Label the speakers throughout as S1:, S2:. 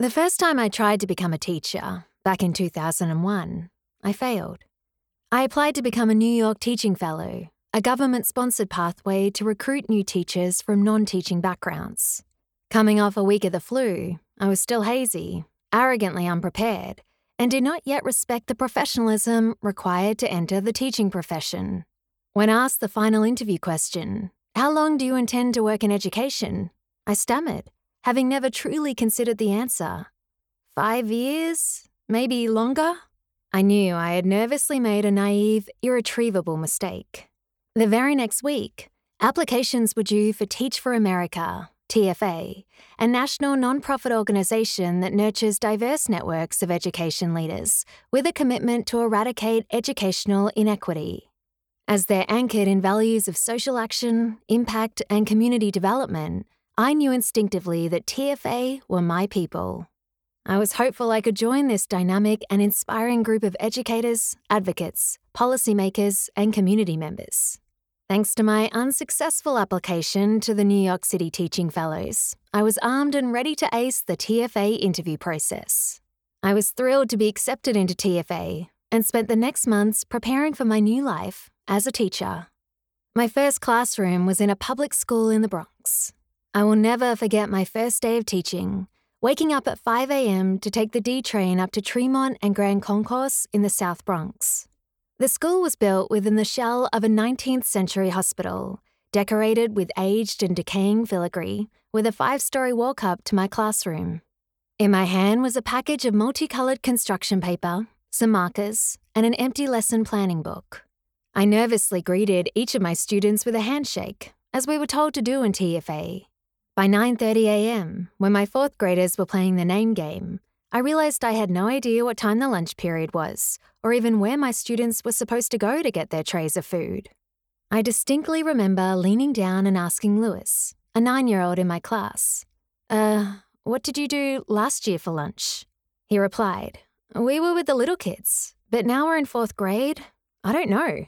S1: The first time I tried to become a teacher, back in 2001, I failed. I applied to become a New York Teaching Fellow, a government sponsored pathway to recruit new teachers from non teaching backgrounds. Coming off a week of the flu, I was still hazy, arrogantly unprepared, and did not yet respect the professionalism required to enter the teaching profession. When asked the final interview question, How long do you intend to work in education? I stammered, having never truly considered the answer. Five years? Maybe longer? I knew I had nervously made a naive, irretrievable mistake. The very next week, applications were due for Teach for America, TFA, a national nonprofit organization that nurtures diverse networks of education leaders with a commitment to eradicate educational inequity. As they're anchored in values of social action, impact, and community development, I knew instinctively that TFA were my people. I was hopeful I could join this dynamic and inspiring group of educators, advocates, policymakers, and community members. Thanks to my unsuccessful application to the New York City Teaching Fellows, I was armed and ready to ace the TFA interview process. I was thrilled to be accepted into TFA and spent the next months preparing for my new life as a teacher. My first classroom was in a public school in the Bronx. I will never forget my first day of teaching, waking up at 5 a.m. to take the D train up to Tremont and Grand Concourse in the South Bronx. The school was built within the shell of a 19th century hospital, decorated with aged and decaying filigree, with a five story walk up to my classroom. In my hand was a package of multicolored construction paper, some markers, and an empty lesson planning book. I nervously greeted each of my students with a handshake, as we were told to do in TFA. By 9:30 a.m., when my fourth graders were playing the name game, I realized I had no idea what time the lunch period was, or even where my students were supposed to go to get their trays of food. I distinctly remember leaning down and asking Lewis, a nine year old in my class, Uh, what did you do last year for lunch? He replied, We were with the little kids, but now we're in fourth grade. I don't know.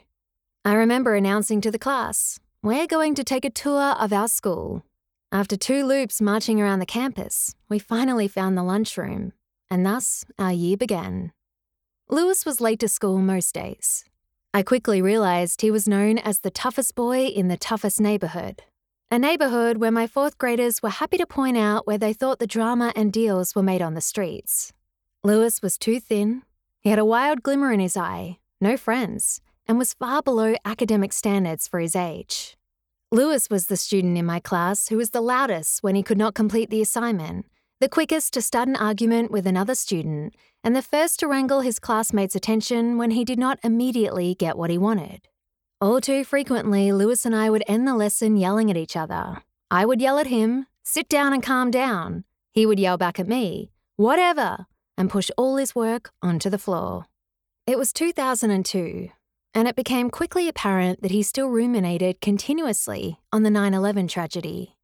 S1: I remember announcing to the class, We're going to take a tour of our school. After two loops marching around the campus, we finally found the lunchroom and thus our year began. Lewis was late to school most days. I quickly realised he was known as the toughest boy in the toughest neighbourhood, a neighbourhood where my fourth graders were happy to point out where they thought the drama and deals were made on the streets. Lewis was too thin, he had a wild glimmer in his eye, no friends, and was far below academic standards for his age. Lewis was the student in my class who was the loudest when he could not complete the assignment the quickest to start an argument with another student, and the first to wrangle his classmates' attention when he did not immediately get what he wanted. All too frequently, Lewis and I would end the lesson yelling at each other. I would yell at him, sit down and calm down. He would yell back at me, whatever, and push all his work onto the floor. It was 2002, and it became quickly apparent that he still ruminated continuously on the 9 11 tragedy.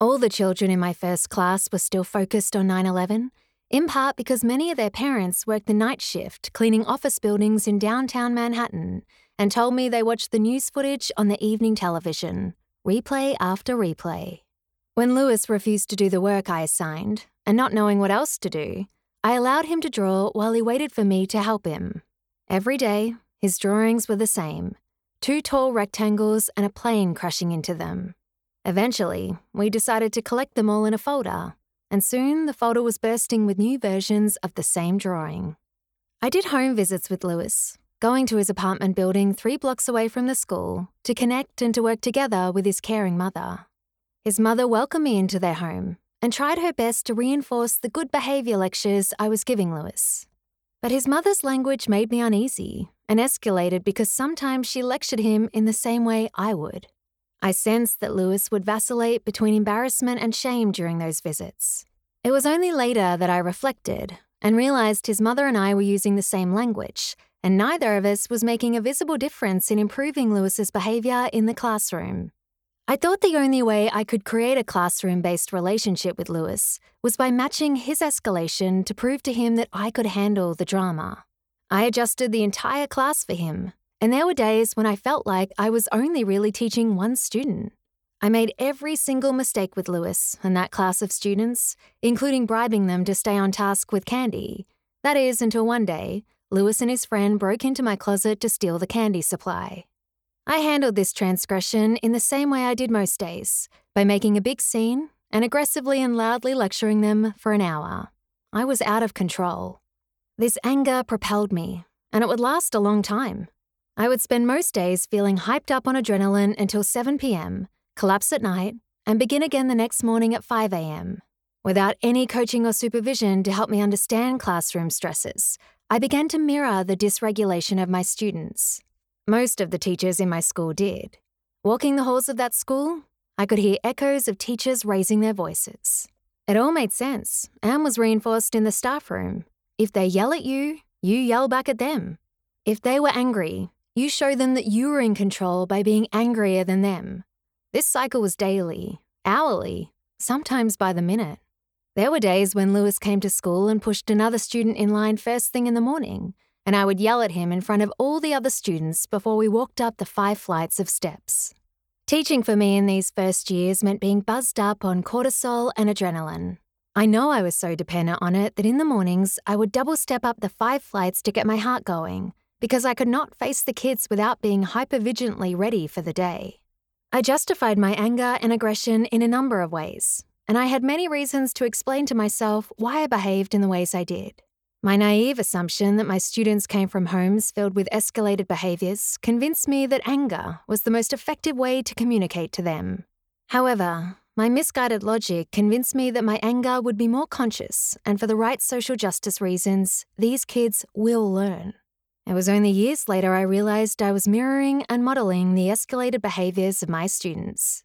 S1: All the children in my first class were still focused on 9 11, in part because many of their parents worked the night shift cleaning office buildings in downtown Manhattan and told me they watched the news footage on the evening television, replay after replay. When Lewis refused to do the work I assigned, and not knowing what else to do, I allowed him to draw while he waited for me to help him. Every day, his drawings were the same two tall rectangles and a plane crashing into them. Eventually, we decided to collect them all in a folder, and soon the folder was bursting with new versions of the same drawing. I did home visits with Lewis, going to his apartment building three blocks away from the school to connect and to work together with his caring mother. His mother welcomed me into their home and tried her best to reinforce the good behaviour lectures I was giving Lewis. But his mother's language made me uneasy and escalated because sometimes she lectured him in the same way I would. I sensed that Lewis would vacillate between embarrassment and shame during those visits. It was only later that I reflected and realized his mother and I were using the same language, and neither of us was making a visible difference in improving Lewis's behavior in the classroom. I thought the only way I could create a classroom based relationship with Lewis was by matching his escalation to prove to him that I could handle the drama. I adjusted the entire class for him, and there were days when I felt like I was only really teaching one student. I made every single mistake with Lewis and that class of students, including bribing them to stay on task with candy. That is, until one day, Lewis and his friend broke into my closet to steal the candy supply. I handled this transgression in the same way I did most days by making a big scene and aggressively and loudly lecturing them for an hour. I was out of control. This anger propelled me, and it would last a long time. I would spend most days feeling hyped up on adrenaline until 7 pm, collapse at night, and begin again the next morning at 5 am. Without any coaching or supervision to help me understand classroom stresses, I began to mirror the dysregulation of my students. Most of the teachers in my school did. Walking the halls of that school, I could hear echoes of teachers raising their voices. It all made sense and was reinforced in the staff room. If they yell at you, you yell back at them. If they were angry, you show them that you were in control by being angrier than them. This cycle was daily, hourly, sometimes by the minute. There were days when Lewis came to school and pushed another student in line first thing in the morning, and I would yell at him in front of all the other students before we walked up the five flights of steps. Teaching for me in these first years meant being buzzed up on cortisol and adrenaline. I know I was so dependent on it that in the mornings I would double step up the five flights to get my heart going because I could not face the kids without being hypervigilantly ready for the day. I justified my anger and aggression in a number of ways, and I had many reasons to explain to myself why I behaved in the ways I did. My naive assumption that my students came from homes filled with escalated behaviours convinced me that anger was the most effective way to communicate to them. However, my misguided logic convinced me that my anger would be more conscious, and for the right social justice reasons, these kids will learn. It was only years later I realised I was mirroring and modelling the escalated behaviours of my students.